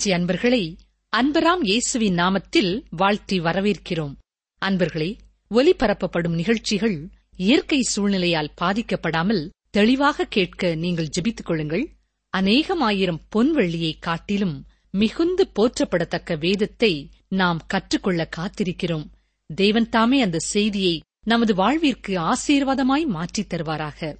திருச்சி அன்பர்களை அன்பராம் இயேசுவின் நாமத்தில் வாழ்த்தி வரவேற்கிறோம். அன்பர்களே ஒலிபரப்பப்படும் நிகழ்ச்சிகள் இயற்கை சூழ்நிலையால் பாதிக்கப்படாமல் தெளிவாக கேட்க நீங்கள் ஜெபித்துக் கொள்ளுங்கள். அநேகமாயிரம் பொன்வெள்ளியை காட்டிலும் மிகுந்து போற்றப்படத்தக்க வேதத்தை நாம் கற்றுக்கொள்ள காத்திருக்கிறோம். தேவன் தாமே அந்த செய்தியை நமது வாழ்விற்கு ஆசீர்வாதமாய் மாற்றித் தருவாராக.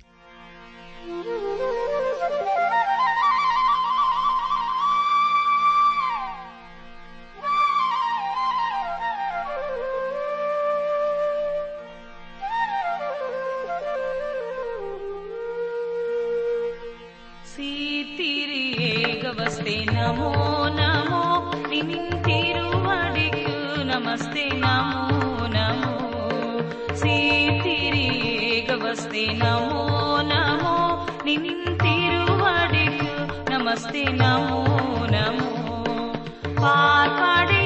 नमस्ते नमो नमो। पाकाडे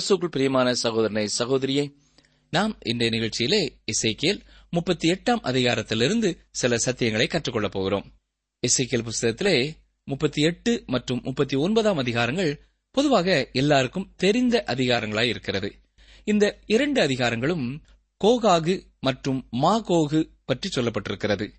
கிறிஸ்துக்குள் பிரியமான சகோதரனை சகோதரியை நாம் இன்றைய நிகழ்ச்சியிலே இசைக்கியல் முப்பத்தி எட்டாம் அதிகாரத்திலிருந்து சில சத்தியங்களை கற்றுக்கொள்ளப் போகிறோம். இசைக்கியல் புஸ்தகத்திலே முப்பத்தி எட்டு மற்றும் முப்பத்தி ஒன்பதாம் அதிகாரங்கள் பொதுவாக எல்லாருக்கும் தெரிந்த அதிகாரங்களாய் இருக்கிறது. இந்த இரண்டு அதிகாரங்களும் கோகாகு மற்றும் மா கோகு பற்றி சொல்லப்பட்டிருக்கிறது.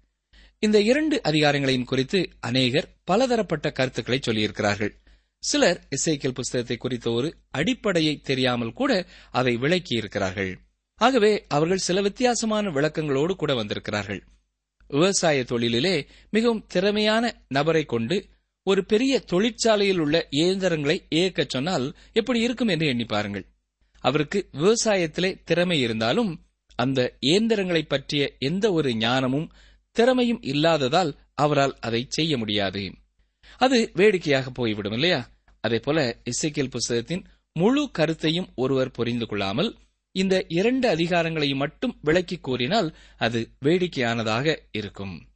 இந்த இரண்டு அதிகாரங்களையும் குறித்து அநேகர் பலதரப்பட்ட கருத்துக்களை சொல்லியிருக்கிறார்கள். சிலர் இசைக்கல் புஸ்தகத்தை குறித்த ஒரு அடிப்படையை தெரியாமல் கூட அதை விளக்கியிருக்கிறார்கள் ஆகவே அவர்கள் சில வித்தியாசமான விளக்கங்களோடு கூட வந்திருக்கிறார்கள். விவசாய தொழிலிலே மிகவும் திறமையான நபரை கொண்டு ஒரு பெரிய தொழிற்சாலையில் உள்ள இயந்திரங்களை இயக்கச் சொன்னால் எப்படி இருக்கும் என்று எண்ணி பாருங்கள். அவருக்கு விவசாயத்திலே திறமை இருந்தாலும் அந்த இயந்திரங்களை பற்றிய எந்த ஒரு ஞானமும் திறமையும் இல்லாததால் அவரால் அதை செய்ய முடியாது. அது வேடிக்கையாக போய்விடும் இல்லையா? அதேபோல இசைக்கியல் புஸ்தகத்தின் முழு கருத்தையும் ஒருவர் புரிந்து கொள்ளாமல் இந்த இரண்டு அதிகாரங்களையும் மட்டும் விளக்கி கூறினால் அது வேடிக்கையானதாக இருக்கும்.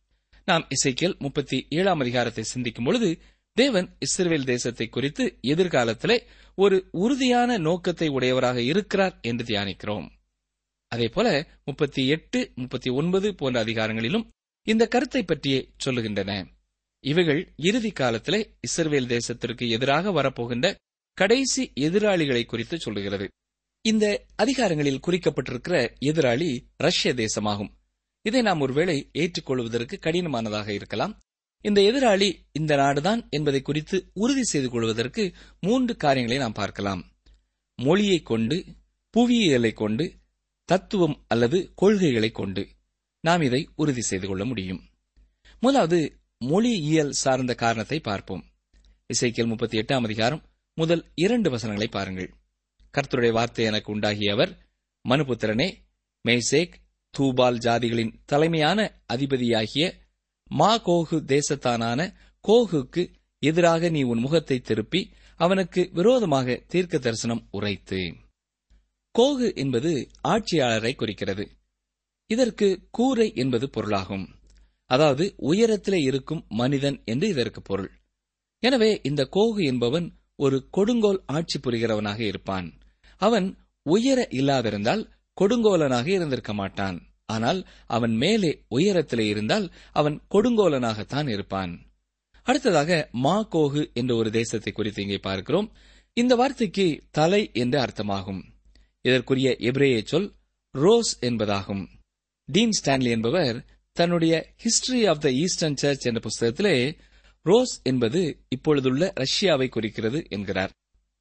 நாம் இசைக்கியல் முப்பத்தி ஏழாம் அதிகாரத்தை சிந்திக்கும் பொழுது தேவன் இஸ்ரேல் தேசத்தை குறித்து எதிர்காலத்திலே ஒரு உறுதியான நோக்கத்தை உடையவராக இருக்கிறார் என்று தியானிக்கிறோம். அதேபோல முப்பத்தி எட்டு முப்பத்தி ஒன்பது போன்ற அதிகாரங்களிலும் இந்த கருத்தை பற்றியே சொல்லுகின்றன. இவைகள் இறுதி காலத்திலே இஸ்ரேல் தேசத்திற்கு எதிராக வரப்போகின்ற கடைசி எதிராளிகளை குறித்து சொல்லுகிறது. இந்த அதிகாரங்களில் குறிக்கப்பட்டிருக்கிற எதிராளி ரஷ்ய தேசமாகும். இதை நாம் ஒருவேளை ஏற்றுக்கொள்வதற்கு கடினமானதாக இருக்கலாம். இந்த எதிராளி இந்த நாடுதான் என்பதை குறித்து உறுதி செய்து கொள்வதற்கு மூன்று காரியங்களை நாம் பார்க்கலாம். மொழியை கொண்டு புவியியலை கொண்டு தத்துவம் அல்லது கொள்கைகளை கொண்டு நாம் இதை உறுதி செய்து கொள்ள முடியும். முதலாவது மொழியியல் சார்ந்த காரணத்தை பார்ப்போம். இசைக்கியல் முப்பத்தி எட்டாம் அதிகாரம் முதல் இரண்டு வசனங்களை பாருங்கள். கர்த்தருடைய வார்த்தை எனக்கு உண்டாகியவர் மனுபுத்திரனே மேசேக் தூபால் ஜாதிகளின் தலைமையான அதிபதியாகிய மா கோகு தேசத்தானான கோகுக்கு எதிராக நீ உன் முகத்தை திருப்பி அவனுக்கு விரோதமாக தீர்க்க தரிசனம் உரைத்து. கோகு என்பது ஆட்சியாளரை குறிக்கிறது. இதற்கு கூரை என்பது பொருளாகும். அதாவது உயரத்திலே இருக்கும் மனிதன் என்று இதற்கு பொருள். எனவே இந்த கோகு என்பவன் ஒரு கொடுங்கோல் ஆட்சி புரிகிறவனாக இருப்பான். அவன் உயர இல்லாதிருந்தால் கொடுங்கோலனாக இருந்திருக்க மாட்டான். ஆனால் அவன் மேலே உயரத்திலே இருந்தால் அவன் கொடுங்கோலனாகத்தான் இருப்பான். அடுத்ததாக மா கோகு என்ற ஒரு தேசத்தை குறித்து இங்கே பார்க்கிறோம். இந்த வார்த்தைக்கு தலை என்று அர்த்தமாகும். இதற்குரிய எபிரேய சொல் ரோஸ் என்பதாகும். டீன் ஸ்டான்லி என்பவர் தன்னுடைய History of the Eastern Church என்ற புஸ்தகத்திலே ரோஸ் என்பது இப்பொழுதுள்ள ரஷ்யாவை குறிக்கிறது என்கிறார்.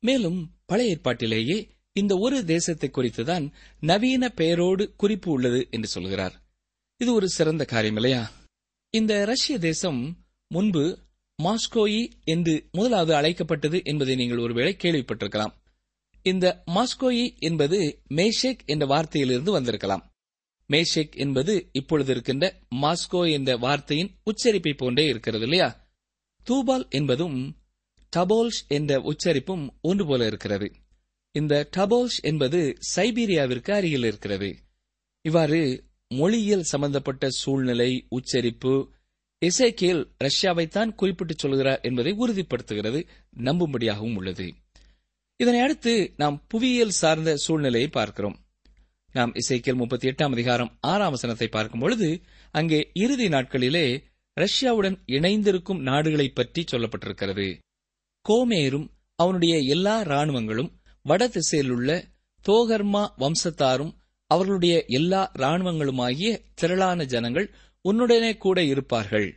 மேலும் பழைய ஏற்பாட்டிலேயே இந்த ஒரு தேசத்தை குறித்துதான் நவீன பெயரோடு குறிப்பு உள்ளது என்று சொல்கிறார். இது ஒரு சிறந்த காரியம் இல்லையா? இந்த ரஷ்ய தேசம் முன்பு மாஸ்கோயி என்று முதலாவது அழைக்கப்பட்டது என்பதை நீங்கள் ஒருவேளை கேள்விப்பட்டிருக்கலாம். இந்த மாஸ்கோயி என்பது மேஷேக் என்ற வார்த்தையிலிருந்து வந்திருக்கலாம். மேஷேக் என்பது இப்பொழுது இருக்கின்ற மாஸ்கோ என்ற வார்த்தையின் உச்சரிப்பை போன்றே இருக்கிறது இல்லையா? தூபால் என்பதும் டபோல்ஷ் என்ற உச்சரிப்பும் ஒன்று போல இருக்கிறது. இந்த டபோல்ஷ் என்பது சைபீரியாவிற்கு அருகில் இருக்கிறது. இவ்வாறு மொழியியல் சம்பந்தப்பட்ட சூழ்நிலை உச்சரிப்பு இசைக்கியல் ரஷ்யாவைத்தான் குறிப்பிட்டு சொல்கிறார் என்பதை உறுதிப்படுத்துகிறது நம்பும்படியாகவும் உள்ளது. இதனை அடுத்து நாம் புவியியல் சார்ந்த சூழ்நிலையை பார்க்கிறோம். நாம் இசைக்கியல் முப்பத்தி எட்டாம் அதிகாரம் ஆறாம் வசனத்தை பார்க்கும் பொழுது அங்கே இறுதி நாட்களிலே ரஷ்யாவுடன் இணைந்திருக்கும் நாடுகளை பற்றி சொல்லப்பட்டிருக்கிறது. கோமேரும் அவனுடைய எல்லா ராணுவங்களும் வட திசையிலுள்ள தோகர்மா வம்சத்தாரும் அவர்களுடைய எல்லா ராணுவங்களுமாகிய திரளான ஜனங்கள் உன்னுடனே கூட இருப்பார்கள்.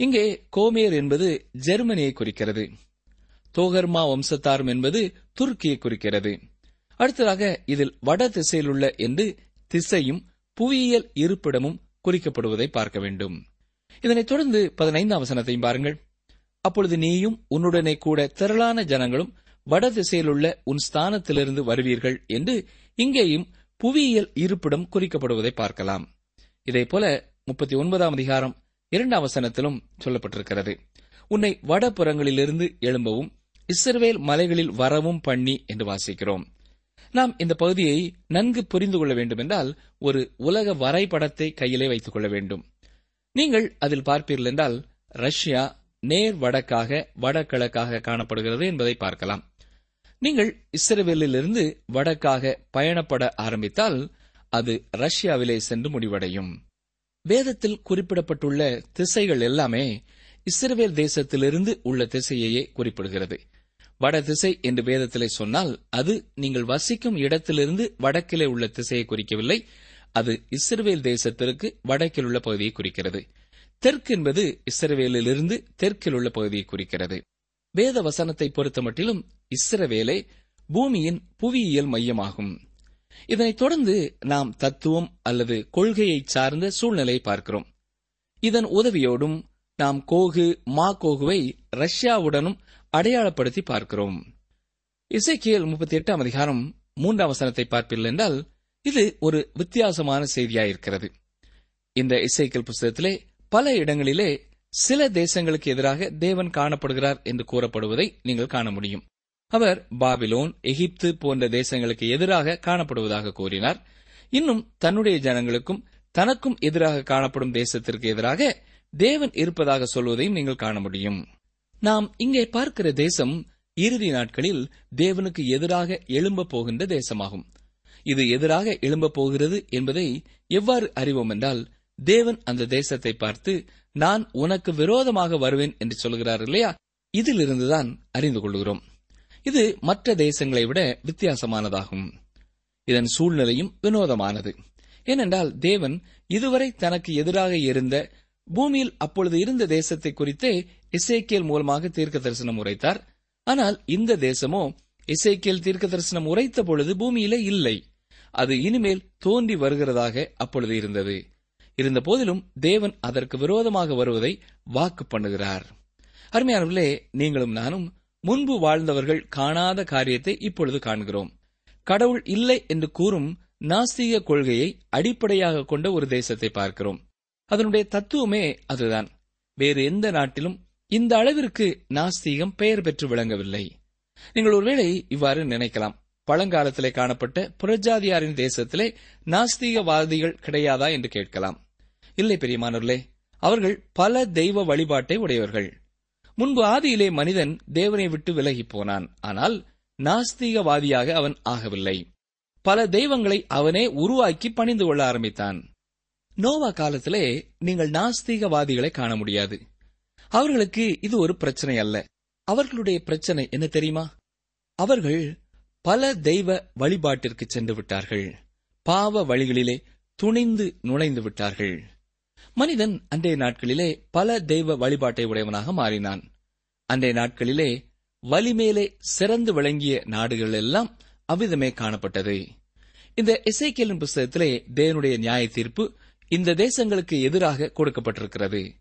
இங்கே கோமேர் என்பது ஜெர்மனியை குறிக்கிறது. தோகர்மா வம்சத்தாரும் என்பது துருக்கியை குறிக்கிறது. அடுத்ததாக இதில் வட திசையிலுள்ள என்று திசையும் புவியியல் இருப்பிடமும் குறிக்கப்படுவதை பார்க்க வேண்டும். இதனைத் தொடர்ந்து பதினைந்தாம் வசனத்தையும் பாருங்கள். அப்பொழுது நீயும் உன்னுடனே கூட திரளான ஜனங்களும் வட திசையிலுள்ள உன் ஸ்தானத்திலிருந்து வருவீர்கள் என்று இங்கேயும் புவியியல் இருப்பிடம் குறிக்கப்படுவதை பார்க்கலாம். இதேபோல முப்பத்தி ஒன்பதாம் அதிகாரம் இரண்டாம் வசனத்திலும் சொல்லப்பட்டிருக்கிறது. உன்னை வடபுறங்களிலிருந்து எழும்பவும் இஸ்ரவேல் மலைகளில் வரவும் பண்ணி என்று வாசிக்கிறோம். நாம் இந்த பகுதியை நன்கு புரிந்து கொள்ள வேண்டுமென்றால் ஒரு உலக வரைபடத்தை கையிலே வைத்துக் கொள்ள வேண்டும். நீங்கள் அதில் பார்ப்பீர்கள் என்றால் ரஷ்யா நேர் வடக்காக வடகிழக்காக காணப்படுகிறது என்பதை பார்க்கலாம். நீங்கள் இஸ்ரேலிலிருந்து வடக்காக பயணப்பட ஆரம்பித்தால் அது ரஷ்யாவிலே சென்று முடிவடையும். வேதத்தில் குறிப்பிடப்பட்டுள்ள திசைகள் எல்லாமே இஸ்ரேல் தேசத்திலிருந்து உள்ள திசையையே குறிப்பிடுகிறது. வடதிசை என்று வேதத்திலே சொன்னால் அது நீங்கள் வசிக்கும் இடத்திலிருந்து வடக்கிலே உள்ள திசையை குறிக்கவில்லை. அது இஸ்ரவேல் தேசத்திற்கு வடக்கில் உள்ள பகுதியை குறிக்கிறது. தெற்கு என்பது இஸ்ரவேலிலிருந்து தெற்கில் உள்ள பகுதியை குறிக்கிறது. வேத வசனத்தை பொறுத்தமட்டிலும் இஸ்ரவேலே பூமியின் புவியியல் மையமாகும். இதனைத் தொடர்ந்து நாம் தத்துவம் அல்லது கொள்கையை சார்ந்த சூழ்நிலையை பார்க்கிறோம். இதன் உதவியோடும் நாம் கோகு மா கோகுவை ரஷ்யாவுடனும் அடையாளப்படுத்தி பார்க்கிறோம். இசைக்கியல் முப்பத்தி எட்டாம் அதிகாரம் மூன்றாம் வசனத்தை பார்ப்பீர்கள் என்றால் இது ஒரு வித்தியாசமான செய்தியாயிருக்கிறது. இந்த இசைக்கியல் புஸ்தகத்திலே பல இடங்களிலே சில தேசங்களுக்கு எதிராக தேவன் காணப்படுகிறார் என்று கூறப்படுவதை நீங்கள் காண முடியும். அவர் பாபிலோன் எகிப்து போன்ற தேசங்களுக்கு எதிராக காணப்படுவதாக கூறினார். இன்னும் தன்னுடைய ஜனங்களுக்கும் தனக்கும் எதிராக காணப்படும் தேசத்திற்கு எதிராக தேவன் இருப்பதாக சொல்வதையும் நீங்கள் காண முடியும். நாம் இங்கே பார்க்கிற தேசம் இறுதி நாட்களில் தேவனுக்கு எதிராக எழும்ப போகின்ற தேசமாகும். இது எதிராக எழும்ப போகிறது என்பதை எவ்வாறு அறிவோம் என்றால் தேவன் அந்த தேசத்தை பார்த்து நான் உனக்கு விரோதமாக வருவேன் என்று சொல்கிறார் இல்லையா? இதிலிருந்துதான் அறிந்து கொள்கிறோம். இது மற்ற தேசங்களை விட வித்தியாசமானதாகும். இதன் சூழ்நிலையும் வினோதமானது. ஏனென்றால் தேவன் இதுவரை தனக்கு எதிராக இருந்த பூமியில் அப்பொழுது இருந்த தேசத்தை குறித்தே இசைக்கியல் மூலமாக தீர்க்க தரிசனம் உரைத்தார். ஆனால் இந்த தேசமோ இசைக்கியல் தீர்க்க தரிசனம் உரைத்த பொழுது பூமியிலே இல்லை. அது இனிமேல் தோன்றி வருகிறதாக அப்பொழுது இருந்தது. இருந்த போதிலும் தேவன் அதற்கு விரோதமாக வருவதை வாக்கு பண்ணுகிறார். அருமையானவர்களே நீங்களும் நானும் முன்பு வாழ்ந்தவர்கள் காணாத காரியத்தை இப்பொழுது காண்கிறோம். கடவுள் இல்லை என்று கூறும் நாஸ்திக கொள்கையை அடிப்படையாக கொண்ட ஒரு தேசத்தை பார்க்கிறோம். அதனுடைய தத்துவமே அதுதான். வேறு எந்த நாட்டிலும் இந்த அளவிற்கு நாஸ்தீகம் பெயர் பெற்று விளங்கவில்லை. நீங்கள் ஒருவேளை இவ்வாறு நினைக்கலாம். பழங்காலத்திலே காணப்பட்ட புரஜாதியாரின் தேசத்திலே நாஸ்தீகவாதிகள் கிடையாதா என்று கேட்கலாம். இல்லை பெரியமானவர்களே அவர்கள் பல தெய்வ வழிபாட்டை உடையவர்கள். முன்பு ஆதியிலே மனிதன் தேவனை விட்டு விலகி போனான். ஆனால் நாஸ்தீகவாதியாக அவன் ஆகவில்லை. பல தெய்வங்களை அவனே உருவாக்கி பணிந்து கொள்ள ஆரம்பித்தான். நோவா காலத்திலே நீங்கள் நாஸ்தீகவாதிகளை காண முடியாது. அவர்களுக்கு இது ஒரு பிரச்சனை அல்ல. அவர்களுடைய பிரச்சனை என்ன தெரியுமா? அவர்கள் பல தெய்வ வழிபாட்டிற்கு சென்று விட்டார்கள். பாவ வழிகளிலே துணிந்து நுழைந்து விட்டார்கள். மனிதன் அன்றைய நாட்களிலே பல தெய்வ வழிபாட்டை உடையவனாக மாறினான். அன்றைய நாட்களிலே வலிமேலே சிறந்து விளங்கிய நாடுகள் எல்லாம் அவ்விதமே காணப்பட்டது. இந்த இசைக்கியலின் புஸ்தகத்திலே தேவனுடைய நியாய தீர்ப்பு இந்த தேசங்களுக்கு எதிராக கொடுக்கப்பட்டிருக்கிறது.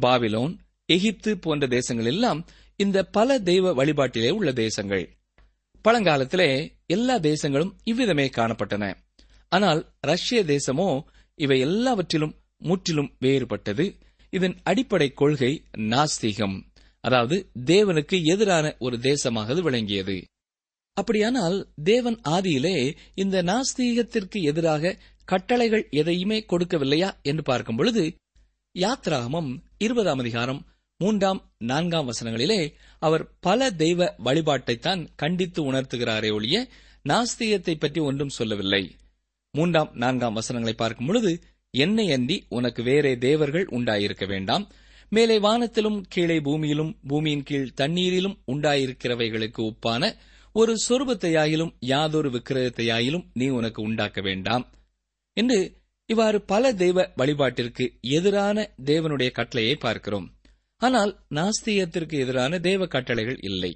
பாபிலோன் எகிப்து போன்ற தேசங்கள் எல்லாம் இந்த பல தெய்வ வழிபாட்டிலே உள்ள தேசங்கள். பழங்காலத்திலே எல்லா தேசங்களும் இவ்விதமே காணப்பட்டன. ஆனால் ரஷ்ய தேசமோ இவை எல்லாவற்றிலும் முற்றிலும் வேறுபட்டது. இதன் அடிப்படை கொள்கை நாஸ்திகம் அதாவது தேவனுக்கு எதிரான ஒரு தேசமாக அது விளங்கியது. அப்படியானால் தேவன் ஆதியிலே இந்த நாஸ்தீகத்திற்கு எதிராக கட்டளைகள் எதையுமே கொடுக்கவில்லையா என்று பார்க்கும் பொழுது யாத்ராகமம் இருபதாம் அதிகாரம் மூன்றாம் நான்காம் வசனங்களிலே அவர் பல தெய்வ வழிபாட்டைத்தான் கண்டித்து உணர்த்துகிறாரே ஒழிய நாஸ்தியத்தை பற்றி ஒன்றும் சொல்லவில்லை. மூன்றாம் நான்காம் வசனங்களை பார்க்கும் பொழுது என்னை அன்றி உனக்கு வேறே தேவர்கள் உண்டாயிருக்க வேண்டாம். மேலே வானத்திலும் கீழே பூமியிலும் பூமியின் கீழ் தண்ணீரிலும் உண்டாயிருக்கிறவைகளுக்கு ஒப்பான ஒரு சொருபத்தையாயிலும் யாதொரு விக்கிரகத்தையாயிலும் நீ உனக்கு உண்டாக்க வேண்டாம். என்று இவ்வாறு பல தெய்வ வழிபாட்டிற்கு எதிரான தேவனுடைய கட்டளையை பார்க்கிறோம். ஆனால் நாஸ்திகத்திற்கு எதிரான தேவ கட்டளைகள் இல்லை.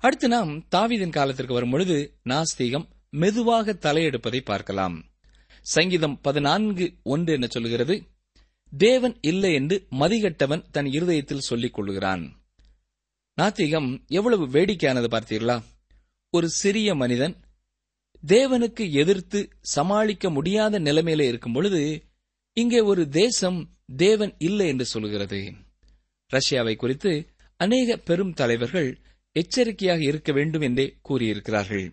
அடுத்து நாம் தாவிதின் காலத்திற்கு வரும்பொழுது நாஸ்திகம் மெதுவாக தலையெடுப்பதை பார்க்கலாம். சங்கீதம் பதினான்கு ஒன்று என்ன சொல்லுகிறது தேவன் இல்லை என்று மதிகட்டவன் தன் இருதயத்தில் சொல்லிக் கொள்கிறான் நாத்திகம் எவ்வளவு வேடிக்கையானது பார்த்தீர்களா? ஒரு சிறிய மனிதன் தேவனுக்கு எதிர்த்து சமாளிக்க முடியாத நிலைமையில இருக்கும் பொழுது இங்கே ஒரு தேசம் தேவன் இல்லை என்று சொல்கிறது ரஷ்யாவை குறித்து அநேக பெரும் தலைவர்கள் எச்சரிக்கையாக இருக்க வேண்டும் என்றே கூறியிருக்கிறார்கள்.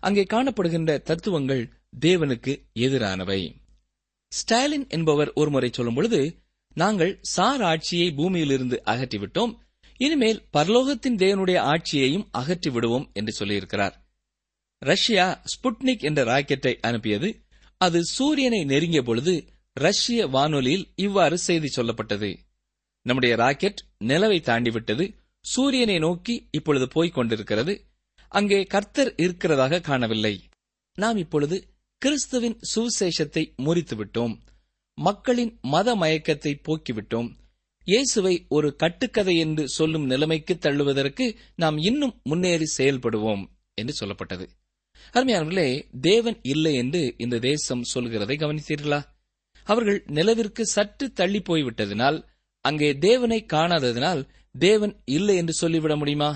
அங்கே காணப்படுகின்ற தத்துவங்கள் தேவனுக்கு எதிரானவை. ஸ்டாலின் என்பவர் ஒருமுறை சொல்லும் பொழுது நாங்கள் சார் ஆட்சியை பூமியிலிருந்து அகற்றிவிட்டோம். இனிமேல் பரலோகத்தின் தேவனுடைய ஆட்சியையும் அகற்றி விடுவோம் என்று சொல்லியிருக்கிறார். ரஷ்யா ஸ்புட்னிக் என்ற ராக்கெட்டை அனுப்பியது. அது சூரியனை நெருங்கிய பொழுது ரஷ்ய வானொலியில் இவ்வாறு செய்தி சொல்லப்பட்டது. நம்முடைய ராக்கெட் நிலவை தாண்டிவிட்டது சூரியனை நோக்கி இப்பொழுது போய்க் கொண்டிருக்கிறது. அங்கே கர்த்தர் இருக்கிறதாக காணவில்லை. நாம் இப்பொழுது கிறிஸ்துவின் சுவிசேஷத்தை முறித்துவிட்டோம் மக்களின் மத மயக்கத்தை போக்கிவிட்டோம். இயேசுவை ஒரு கட்டுக்கதை என்று சொல்லும் நிலைமைக்கு தள்ளுவதற்கு நாம் இன்னும் முன்னேறி செயல்படுவோம் என்று சொல்லப்பட்டது. அருமையானவர்களே தேவன் இல்லை என்று இந்த தேசம் சொல்கிறதை கவனித்தீர்களா? அவர்கள் நிலவிற்கு சற்று தள்ளி போய்விட்டதினால் அங்கே தேவனை காணாததினால் தேவன் இல்லை என்று சொல்லிவிட முடியுமா?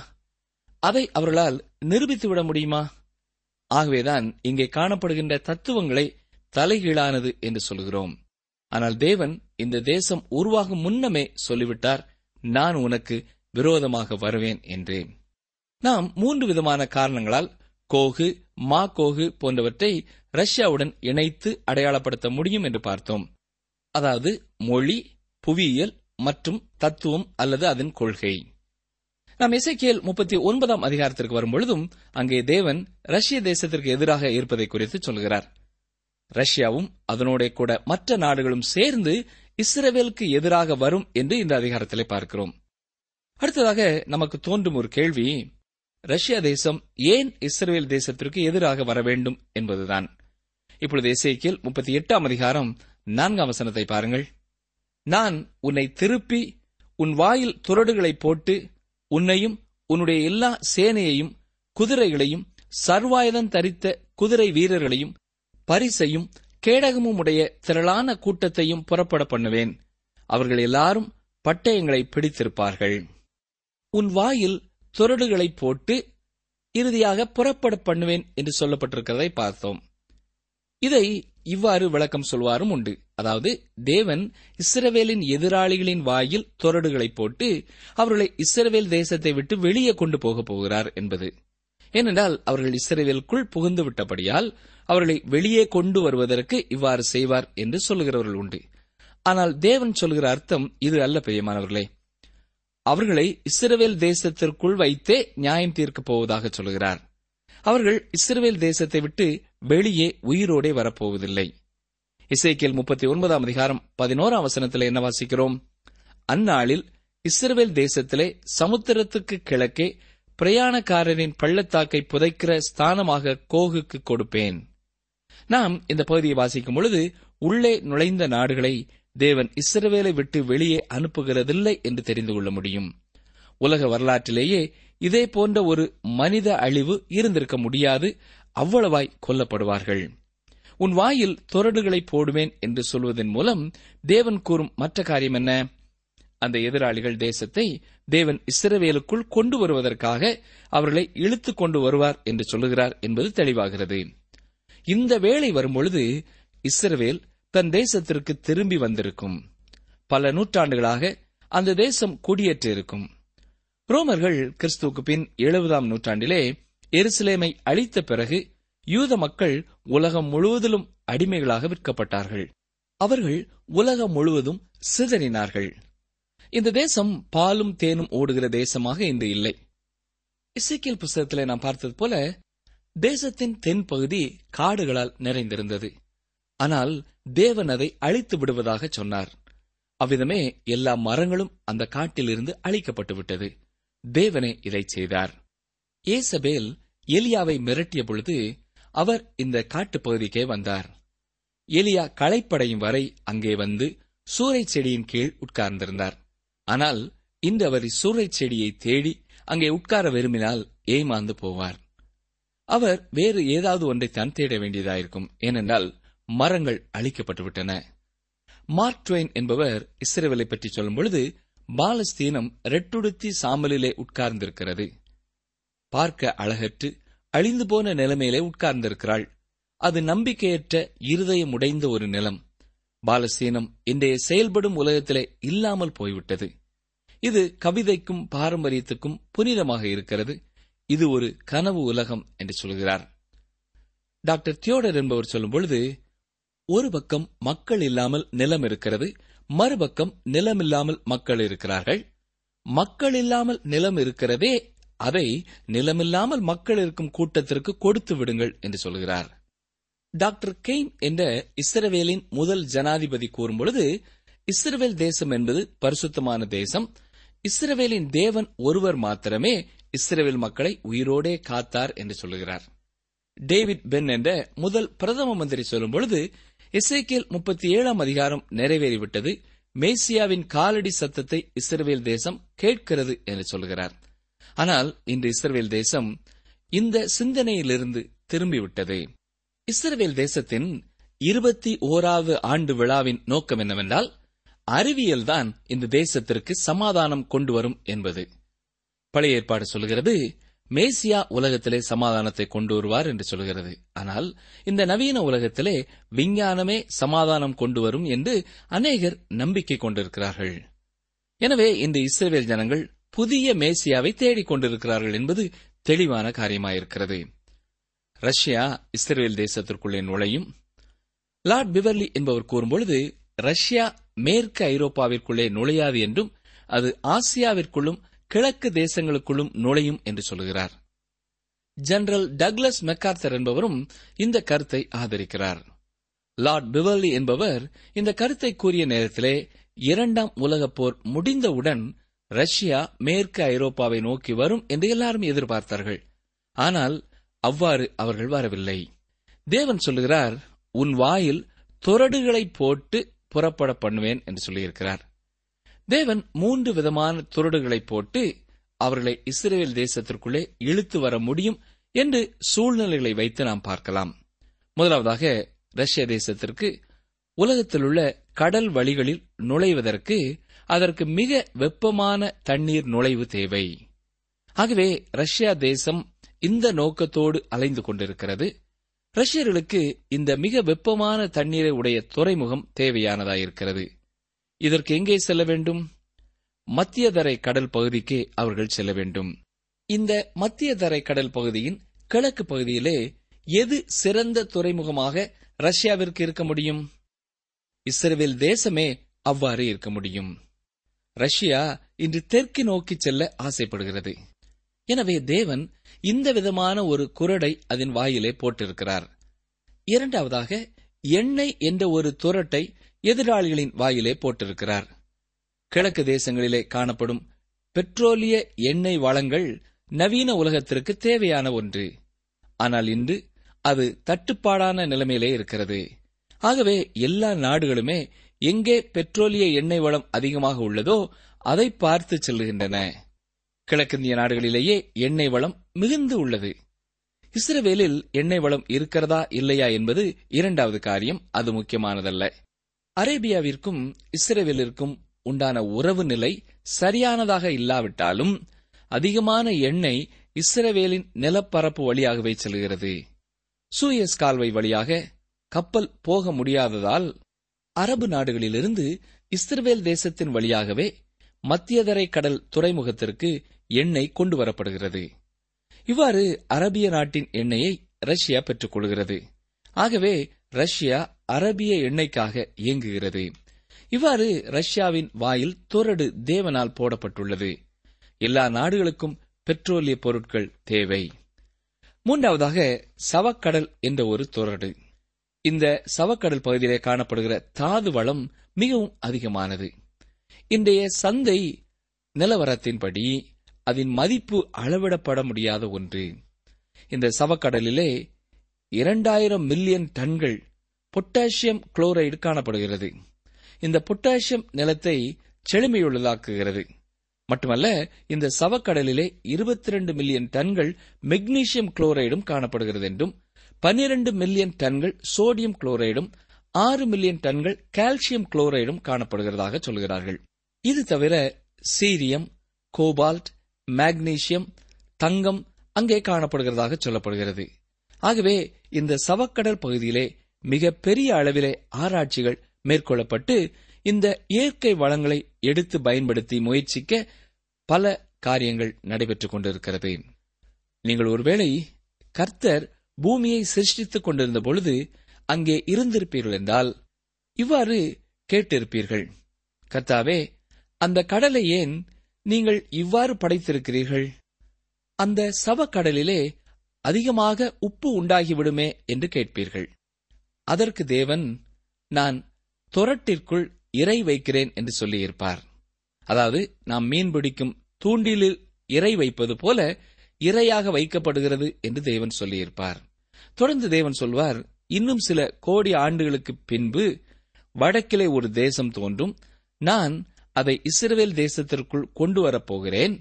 அதை அவர்களால் நிரூபித்து விட முடியுமா? ஆகவேதான் இங்கே காணப்படுகின்ற தத்துவங்களை தலைகீழானது என்று சொல்கிறோம். ஆனால் தேவன் இந்த தேசம் உருவாகும் முன்னமே சொல்லிவிட்டார் நான் உனக்கு விரோதமாக வருவேன் என்றேன். நாம் மூன்று விதமான காரணங்களால் கோகு மா கோகு போன்றவற்றை ரஷ்யாவுடன் இணைத்து அடையாளப்படுத்த முடியும் என்று பார்த்தோம். அதாவது மொழி புவியியல் மற்றும் தத்துவம் அல்லது அதன் கொள்கை. நாம் இசைக்கியல் முப்பத்தி ஒன்பதாம் அதிகாரத்திற்கு வரும்பொழுதும் அங்கே தேவன் ரஷ்ய தேசத்திற்கு எதிராக இருப்பதை குறித்து சொல்கிறார். ரஷ்யாவும் அதனோட கூட மற்ற நாடுகளும் சேர்ந்து இஸ்ரேவேலுக்கு எதிராக வரும் என்று இந்த அதிகாரத்திலே பார்க்கிறோம். அடுத்ததாக நமக்கு தோன்றும் ஒரு கேள்வி ரஷ்யா தேசம் ஏன் இஸ்ரேல் தேசத்திற்கு எதிராக வர வேண்டும் என்பதுதான். இப்பொழுது இசைக்கியல் முப்பத்தி எட்டாம் அதிகாரம் நான்காம் வசனத்தை பாருங்கள். நான் உன்னை திருப்பி உன் வாயில் துரடுகளை போட்டு உன்னையும் உன்னுடைய எல்லா சேனையையும் குதிரைகளையும் சர்வாயுதம் தரித்த குதிரை வீரர்களையும் பரிசையும் கேடகமும் உடைய திரளான கூட்டத்தையும் புறப்பட பண்ணுவேன். அவர்கள் எல்லாரும் பட்டயங்களை பிடித்திருப்பார்கள். உன் வாயில் துரடுகளை போட்டு இறுதியாக புறப்பட பண்ணுவேன் என்று சொல்லப்பட்டிருக்கிறதை பார்த்தோம். இதை இவ்வாறு விளக்கம் சொல்வாரும் உண்டு. அதாவது தேவன் இஸ்ரவேலின் எதிராளிகளின் வாயில் தொரடுகளை போட்டு அவர்களை இஸ்ரவேல் தேசத்தை விட்டு வெளியே கொண்டு போகப் போகிறார் என்பது. ஏனென்றால் அவர்கள் இஸ்ரவேலுக்குள் புகுந்து விட்டபடியால் அவர்களை வெளியே கொண்டு வருவதற்கு இவ்வாறு செய்வார் என்று சொல்லுகிறவர்கள் உண்டு. ஆனால் தேவன் சொல்கிற அர்த்தம் இது அல்ல பிரியமானவர்களே. அவர்களை இஸ்ரவேல் தேசத்திற்குள் வைத்தே நியாயம் தீர்க்கப் போவதாக சொல்கிறார். அவர்கள் இஸ்ரேல் தேசத்தை விட்டு வெளியே உயிரோடே வரப்போவதில்லை. இசைக்கியல் முப்பத்தி ஒன்பதாம் அதிகாரம் பதினோராம் வசனத்தில் என்ன வாசிக்கிறோம்? அந்நாளில் இஸ்ரேல் தேசத்திலே சமுத்திரத்துக்கு கிழக்கே பிரயாணக்காரரின் பள்ளத்தாக்கை புதைக்கிற ஸ்தானமாக கோகுக்கு கொடுப்பேன். நாம் இந்த பகுதியை வாசிக்கும் பொழுது உள்ளே நுழைந்த நாடுகளை தேவன் இஸ்ரவேலை விட்டு வெளியே அனுப்புகிறதில்லை என்று தெரிந்து கொள்ள முடியும். உலக வரலாற்றிலேயே இதே போன்ற ஒரு மனித அழிவு இருந்திருக்க முடியாது. அவ்வளவாய் கொல்லப்படுவார்கள். உன் வாயில் துரடுகளை போடுவேன் என்று சொல்வதன் மூலம் தேவன் கூறும் மற்ற காரியம் என்ன? அந்த எதிராளிகள் தேசத்தை தேவன் இஸ்ரவேலுக்குள் கொண்டு வருவதற்காக அவர்களை இழுத்துக் கொண்டு வருவார் என்று சொல்லுகிறார் என்பது தெளிவாகிறது. இந்த வேளை வரும்பொழுது இஸ்ரவேல் தன் தேசத்திற்கு திரும்பி வந்திருக்கும். பல நூற்றாண்டுகளாக அந்த தேசம் குடியேற்றிருக்கும். ரோமர்கள் கிறிஸ்துவுக்கு பின் எழுபதாம் நூற்றாண்டிலே எருசலேமை அழித்த பிறகு யூத மக்கள் உலகம் முழுவதிலும் அடிமைகளாக விற்கப்பட்டார்கள். அவர்கள் உலகம் முழுவதும் சிதறினார்கள். இந்த தேசம் பாலும் தேனும் ஓடுகிற தேசமாக இன்று இல்லை. இசைக்கியல் புஸ்தகத்திலே நாம் பார்த்தது போல தேசத்தின் தென்பகுதி காடுகளால் நிறைந்திருந்தது. ஆனால் தேவன் அதை அழித்து விடுவதாக சொன்னார். அவ்விதமே எல்லா மரங்களும் அந்த காட்டிலிருந்து அழிக்கப்பட்டு விட்டது. தேவனே இதை செய்தார். ஏசபேல் எலியாவை மிரட்டிய பொழுது அவர் இந்த காட்டுப் பகுதிக்கே வந்தார். எலியா களைப்படையும் வரை அங்கே வந்து சூறை செடியின் கீழ் உட்கார்ந்திருந்தார். ஆனால் இன்று அவர் சூறை செடியை தேடி அங்கே உட்கார விரும்பினால் ஏமாந்து போவார். அவர் வேறு ஏதாவது ஒன்றைத்தான் தேட வேண்டியதாயிருக்கும். ஏனென்றால் மரங்கள் அழிக்கப்பட்டுவிட்டன. மார்க் ட்வைன் என்பவர் இஸ்ரேவலை பற்றி சொல்லும் பொழுது பாலஸ்தீனம் ரெட்டுடுத்தி சாமலிலே உட்கார்ந்திருக்கிறது. பார்க்க அழகற்று அழிந்து போன நிலைமையிலே உட்கார்ந்திருக்கிறாள். அது நம்பிக்கையற்ற இருதயம் உடைந்த ஒரு நிலம். பாலஸ்தீனம் இன்றைய செயல்படும் உலகத்திலே இல்லாமல் போய்விட்டது. இது கவிதைக்கும் பாரம்பரியத்துக்கும் புனிதமாக இருக்கிறது. இது ஒரு கனவு உலகம் என்று சொல்கிறார். டாக்டர் தியோடர் என்பவர் சொல்லும் பொழுது ஒரு பக்கம் மக்கள் இல்லாமல் நிலம் இருக்கிறது மறுபக்கம் நிலமில்லாமல் மக்கள் இருக்கிறார்கள். மக்கள் இல்லாமல் நிலம் இருக்கிறதே அதை நிலமில்லாமல் மக்கள் இருக்கும் கூட்டத்திற்கு கொடுத்து விடுங்கள் என்று சொல்கிறார். டாக்டர் கெய்ன் என்ற இஸ்ரவேலின் முதல் ஜனாதிபதி கூறும்பொழுது இஸ்ரவேல் தேசம் என்பது பரிசுத்தமான தேசம். இஸ்ரவேலின் தேவன் ஒருவர் மாத்திரமே இஸ்ரவேல் மக்களை உயிரோடே காத்தார் என்று சொல்லுகிறார் டேவிட் பென் என்ற முதல் பிரதம மந்திரி சொல்லும்பொழுது இசைக்கியல் முப்பத்தி ஏழாம் அதிகாரம் நிறைவேறிவிட்டது. மேசியாவின் காலடி சத்தத்தை இஸ்ரவேல் தேசம் கேட்கிறது என்று சொல்கிறார். ஆனால் இன்று இஸ்ரவேல் தேசம் இந்த சிந்தனையிலிருந்து திரும்பிவிட்டது. இஸ்ரவேல் தேசத்தின் இருபத்தி ஓராவது ஆண்டு விழாவின் நோக்கம் என்னவென்றால் அறிவியல்தான் இந்த தேசத்திற்கு சமாதானம் கொண்டு வரும் என்பது. பழைய ஏற்பாடு சொல்கிறது மேசியா உலகத்திலே சமாதானத்தை கொண்டு வருவார் என்று சொல்கிறது. ஆனால் இந்த நவீன உலகத்திலே விஞ்ஞானமே சமாதானம் கொண்டு வரும் என்று அநேகர் நம்பிக்கை கொண்டிருக்கிறார்கள். எனவே இந்த இஸ்ரேல் ஜனங்கள் புதிய மேசியாவை தேடிக் கொண்டிருக்கிறார்கள் என்பது தெளிவான காரியமாயிருக்கிறது. ரஷ்யா இஸ்ரேல் தேசத்திற்குள்ளே நுழையும். லார்ட் பிவர்லி என்பவர் கூறும்பொழுது ரஷ்யா மேற்கு ஐரோப்பாவிற்குள்ளே நுழையாது என்றும் அது ஆசியாவிற்குள்ளும் கிழக்கு தேசங்களுக்குள்ளும் நுழையும் என்று சொல்கிறார் ஜெனரல் டக்ளஸ் மெக்கார்த்தர் என்பவரும் இந்த கருத்தை ஆதரிக்கிறார். லார்ட் பிவர்லி என்பவர் இந்த கருத்தை கூறிய நேரத்திலே இரண்டாம் உலகப் போர் முடிந்தவுடன் ரஷ்யா மேற்கு ஐரோப்பாவை நோக்கி வரும் என்று எல்லாரும் எதிர்பார்த்தார்கள். ஆனால் அவ்வாறு அவர்கள் வரவில்லை. தேவன் சொல்லுகிறார் உன் வாயில் துரடுகளை போட்டு புறப்பட பண்ணுவேன் என்று சொல்லியிருக்கிறார். தேவன் மூன்று விதமான துருடுகளை போட்டு அவர்களை இஸ்ரேல் தேசத்திற்குள்ளே இழுத்து வர முடியும் என்று சூழ்நிலைகளை வைத்து நாம் பார்க்கலாம். முதலாவதாக ரஷ்ய தேசத்திற்கு உலகத்தில் உள்ள கடல் வழிகளில் நுழைவதற்கு அதற்கு மிக வெப்பமான தண்ணீர் நுழைவு தேவை. ஆகவே ரஷ்யா தேசம் இந்த நோக்கத்தோடு அலைந்து கொண்டிருக்கிறது. ரஷ்யர்களுக்கு இந்த மிக வெப்பமான தண்ணீரை உடைய துறைமுகம் தேவையானதாயிருக்கிறது. இதற்கு எங்கே செல்ல வேண்டும்? மத்திய தரை கடல் பகுதிக்கே அவர்கள் செல்ல வேண்டும். இந்த மத்திய தரை கடல் பகுதியின் கிழக்கு பகுதியிலே எது சிறந்த துறைமுகமாக ரஷ்யாவிற்கு இருக்க முடியும்? இஸ்ரேல் தேசமே அவ்வாறு இருக்க முடியும். ரஷ்யா இன்று தெற்கு நோக்கி செல்ல ஆசைப்படுகிறது. எனவே தேவன் இந்த விதமான ஒரு குரடை அதன் வாயிலே போட்டிருக்கிறார். இரண்டாவதாக எண்ணெய் என்ற ஒரு துரட்டை எதிராளிகளின் வாயிலே போட்டிருக்கிறார். கிழக்கு தேசங்களிலே காணப்படும் பெட்ரோலிய எண்ணெய் வளங்கள் நவீன உலகத்திற்கு தேவையான ஒன்று. ஆனால் இன்று அது தட்டுப்பாடான நிலைமையிலே இருக்கிறது. ஆகவே எல்லா நாடுகளுமே எங்கே பெட்ரோலிய எண்ணெய் வளம் அதிகமாக உள்ளதோ அதை பார்த்து செல்லுகின்றன. கிழக்கிந்திய நாடுகளிலேயே எண்ணெய் வளம் மிகுந்து உள்ளது. இஸ்ரவேலில் எண்ணெய் வளம் இருக்கிறதா இல்லையா என்பது இரண்டாவது காரியம் அது முக்கியமானதல்ல. அரேபியாவிற்கும் இஸ்ரேவேலிற்கும் உண்டான உறவு நிலை சரியானதாக இல்லாவிட்டாலும் அதிகமான எண்ணெய் இஸ்ரவேலின் நிலப்பரப்பு வழியாகவே செல்கிறது. சூயஸ் கால்வை வழியாக கப்பல் போக முடியாததால் அரபு நாடுகளிலிருந்து இஸ்ரவேல் தேசத்தின் வழியாகவே மத்தியதரை கடல் துறைமுகத்திற்கு எண்ணெய் கொண்டு வரப்படுகிறது இவ்வாறு அரபிய நாட்டின் எண்ணெயை ரஷ்யா பெற்றுக் கொள்கிறது. ஆகவே ரஷ்யா அரபிய எண்ணெய்க்காக இயங்குகிறது. இவ்வாறு ரஷ்யாவின் வாயில் துரடு தேவனால் போடப்பட்டுள்ளது. எல்லா நாடுகளுக்கும் பெட்ரோலிய பொருட்கள் தேவை. மூன்றாவதாக சவக்கடல் என்ற ஒரு துரடு. இந்த சவக்கடல் பகுதியிலே காணப்படுகிற தாது வளம் மிகவும் அதிகமானது. இன்றைய சந்தை நிலவரத்தின்படி அதன் மதிப்பு அளவிடப்பட முடியாத ஒன்று. இந்த சவக்கடலிலே இரண்டாயிரம் மில்லியன் டன்கள் பொட்டாசியம் குளோரைடு காணப்படுகிறது. இந்த பொட்டாசியம் நிலத்தை செழுமையுள்ளதாக்குகிறது. மட்டுமல்ல இந்த சவக்கடலிலே இருபத்தி ரெண்டு மில்லியன் டன்கள் மெக்னீசியம் குளோரைடும் காணப்படுகிறது என்றும் பன்னிரண்டு மில்லியன் டன்கள் சோடியம் குளோரைடும் ஆறு மில்லியன் டன்கள் கால்சியம் குளோரைடும் காணப்படுகிறதாக சொல்கிறார்கள். இது தவிர சீரியம் கோபால்ட் மேக்னீசியம் தங்கம் அங்கே காணப்படுகிறதாக சொல்லப்படுகிறது. ஆகவே இந்த சவக்கடல் பகுதியிலே மிக பெரிய அளவிலே ஆராய்ச்சிகள் மேற்கொள்ளப்பட்டு இந்த இயற்கை வளங்களை எடுத்து பயன்படுத்தி முயற்சிக்க பல காரியங்கள் நடைபெற்றுக் கொண்டிருக்கிறது. நீங்கள் ஒருவேளை கர்த்தர் பூமியை சிருஷ்டித்துக் கொண்டிருந்த பொழுது அங்கே இருந்திருப்பீர்கள் என்றால் இவ்வாறு கேட்டிருப்பீர்கள். கர்த்தாவே அந்த கடலை ஏன் நீங்கள் இவ்வாறு படைத்திருக்கிறீர்கள்? அந்த சவக்கடலிலே அதிகமாக உப்பு உண்டாகிவிடுமே என்று கேட்பீர்கள். அதற்கு தேவன் நான் துரட்டிற்குள் இறை வைக்கிறேன் என்று சொல்லியிருப்பார். அதாவது நாம் மீன் பிடிக்கும் தூண்டிலில் இறை வைப்பது போல இரையாக வைக்கப்படுகிறது என்று தேவன் சொல்லியிருப்பார். தொடர்ந்து தேவன் சொல்வார் இன்னும் சில கோடி ஆண்டுகளுக்கு பின்பு வடக்கிலே ஒரு தேசம் தோன்றும் நான் அதை இஸ்ரவேல் தேசத்திற்குள் கொண்டு வரப்போகிறேன்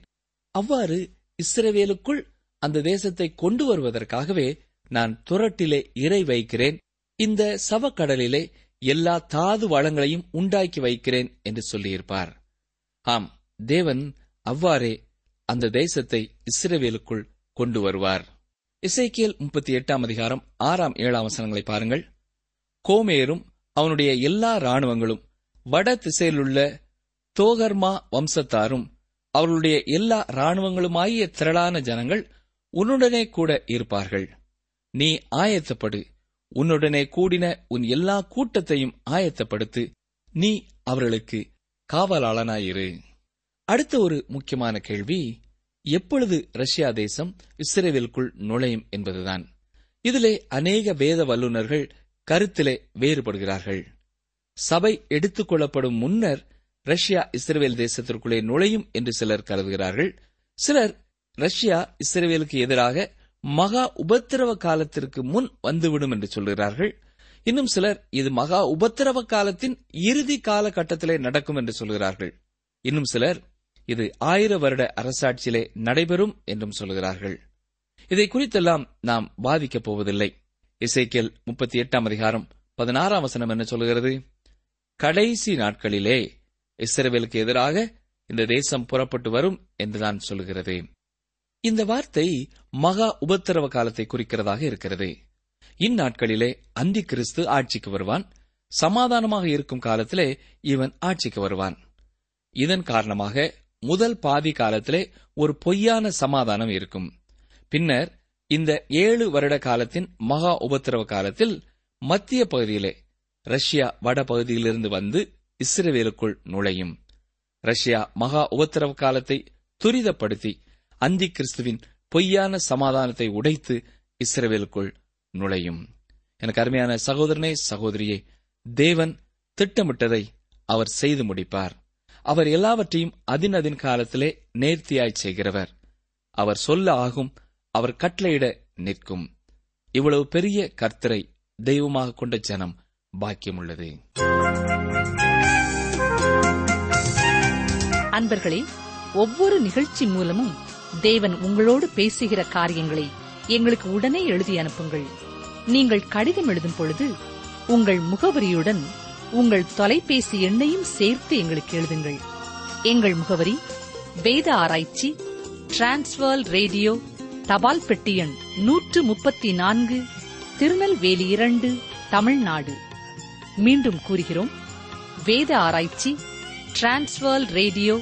அவ்வாறு இஸ்ரவேலுக்குள் அந்த தேசத்தை கொண்டு வருவதற்காகவே நான் துரட்டிலே இறை வைக்கிறேன். இந்த சவக்கடலிலே எல்லா தாது வளங்களையும் உண்டாக்கி வைக்கிறேன் என்று சொல்லியிருப்பார். ஆம் தேவன் அவ்வாறே அந்த தேசத்தை இஸ்ரேவேலுக்குள் கொண்டு வருவார் இசைக்கியல் முப்பத்தி எட்டாம் அதிகாரம் ஆறாம் ஏழாம் வசனங்களை பாருங்கள். கோமேரும் அவனுடைய எல்லா ராணுவங்களும் வட திசையிலுள்ள தோகர்மா வம்சத்தாரும் அவர்களுடைய எல்லா ராணுவங்களுமாகிய திரளான ஜனங்கள் உன்னுடனே கூட இருப்பார்கள். நீ ஆயத்தப்படு. உன்னுடனே கூடின உன் எல்லா கூட்டத்தையும் ஆயத்தப்படுத்து. நீ அவர்களுக்கு காவலாளனாயிரு. அடுத்த ஒரு முக்கியமான கேள்வி எப்பொழுது ரஷ்யா தேசம் இஸ்ரேவிற்குள் நுழையும் என்பதுதான். இதிலே அநேக வேத வல்லுநர்கள் கருத்திலே வேறுபடுகிறார்கள். சபை எடுத்துக் கொள்ளப்படும் முன்னர் ரஷ்யா இஸ்ரேல் தேசத்திற்குள்ளே நுழையும் என்று சிலர் கருதுகிறார்கள். சிலர் ரஷ்யா இஸ்ரேலுக்கு எதிராக மகா உபத்திரவ காலத்திற்கு முன் வந்துவிடும் என்று சொல்கிறார்கள். இன்னும் சிலர் இது மகா உபத்திரவ காலத்தின் இறுதி காலகட்டத்திலே நடக்கும் என்று சொல்கிறார்கள். இன்னும் சிலர் இது ஆயிர வருட அரசாட்சியிலே நடைபெறும் என்றும் சொல்கிறார்கள். இதை குறித்தெல்லாம் நாம் பாதிக்கப் போவதில்லை. இசைக்கேல் முப்பத்தி எட்டாம் அதிகாரம் பதினாறாம் வசனம் என்ன சொல்கிறது? கடைசி நாட்களிலே இஸ்ரேலுக்கு எதிராக இந்த தேசம் புறப்பட்டு வரும் என்றுதான் சொல்கிறது. இந்த வார்த்தை மகா உபத்திரவ காலத்தை குறிக்கிறதாக இருக்கிறது. இந்நாட்களிலே அந்தி கிறிஸ்து ஆட்சிக்கு வருவான். சமாதானமாக இருக்கும் காலத்திலே இவன் ஆட்சிக்கு வருவான். இதன் காரணமாக முதல் பாதி காலத்திலே ஒரு பொய்யான சமாதானம் இருக்கும். பின்னர் இந்த ஏழு வருட காலத்தின் மகா உபத்திரவ காலத்தில் மத்திய பகுதியிலே ரஷ்யா வட பகுதியிலிருந்து வந்து இஸ்ரேலுக்குள் நுழையும். ரஷ்யா மகா உபத்திரவ காலத்தை துரிதப்படுத்தி அந்தி கிறிஸ்துவின் பொய்யான சமாதானத்தை உடைத்து இஸ்ரேவேலுக்குள் நுழையும். எனக்கு அருமையான சகோதரனே சகோதரியே தேவன் திட்டமிட்டதை அவர் செய்து முடிப்பார். அவர் எல்லாவற்றையும் அதின் காலத்திலே நேர்த்தியாய் செய்கிறவர். அவர் சொல்ல ஆகும் அவர் கட்டளையிட நிற்கும். இவ்வளவு பெரிய கர்த்தரை தெய்வமாக கொண்ட ஜனம் பாக்கியமுள்ளது அன்பர்களே ஒவ்வொரு நிகழ்ச்சி மூலமும் தேவன் உங்களோடு பேசுகிற காரியங்களை எங்களுக்கு உடனே எழுதி அனுப்புங்கள். நீங்கள் கடிதம் எழுதும் பொழுது உங்கள் முகவரியுடன் உங்கள் தொலைபேசி எண்ணையும் சேர்த்து எங்களுக்கு எழுதுங்கள். எங்கள் முகவரி வேத ஆராய்ச்சி டிரான்ஸ்வர் ரேடியோ தபால் பெட்டி எண் நூற்று முப்பத்தி நான்கு திருநெல்வேலி இரண்டு தமிழ்நாடு. மீண்டும் கூறுகிறோம் வேத ஆராய்ச்சி transfer radio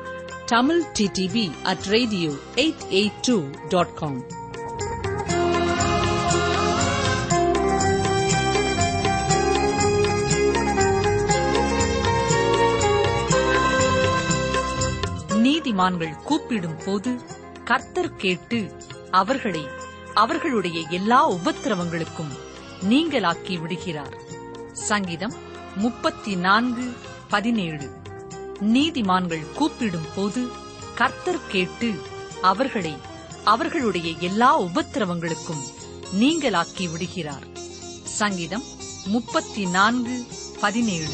Tamil TDP at radio eight eight two dot com நீதிமான்கள் கூப்பிடும் போது கர்த்தர் கேட்டு அவர்களை அவர்களுடைய எல்லா உபத்திரவங்களுக்கும் நீங்களாக்கி விடுகிறார். சங்கீதம் முப்பத்தி நான்கு பதினேழு. நீதிமான்கள் கூப்பிடும் போது கர்த்தர் கேட்டு அவர்களை அவர்களுடைய எல்லா உபத்திரவங்களுக்கும் நீங்களாக்கி விடுகிறார். சங்கீதம் முப்பத்தி நான்கு பதினேழு.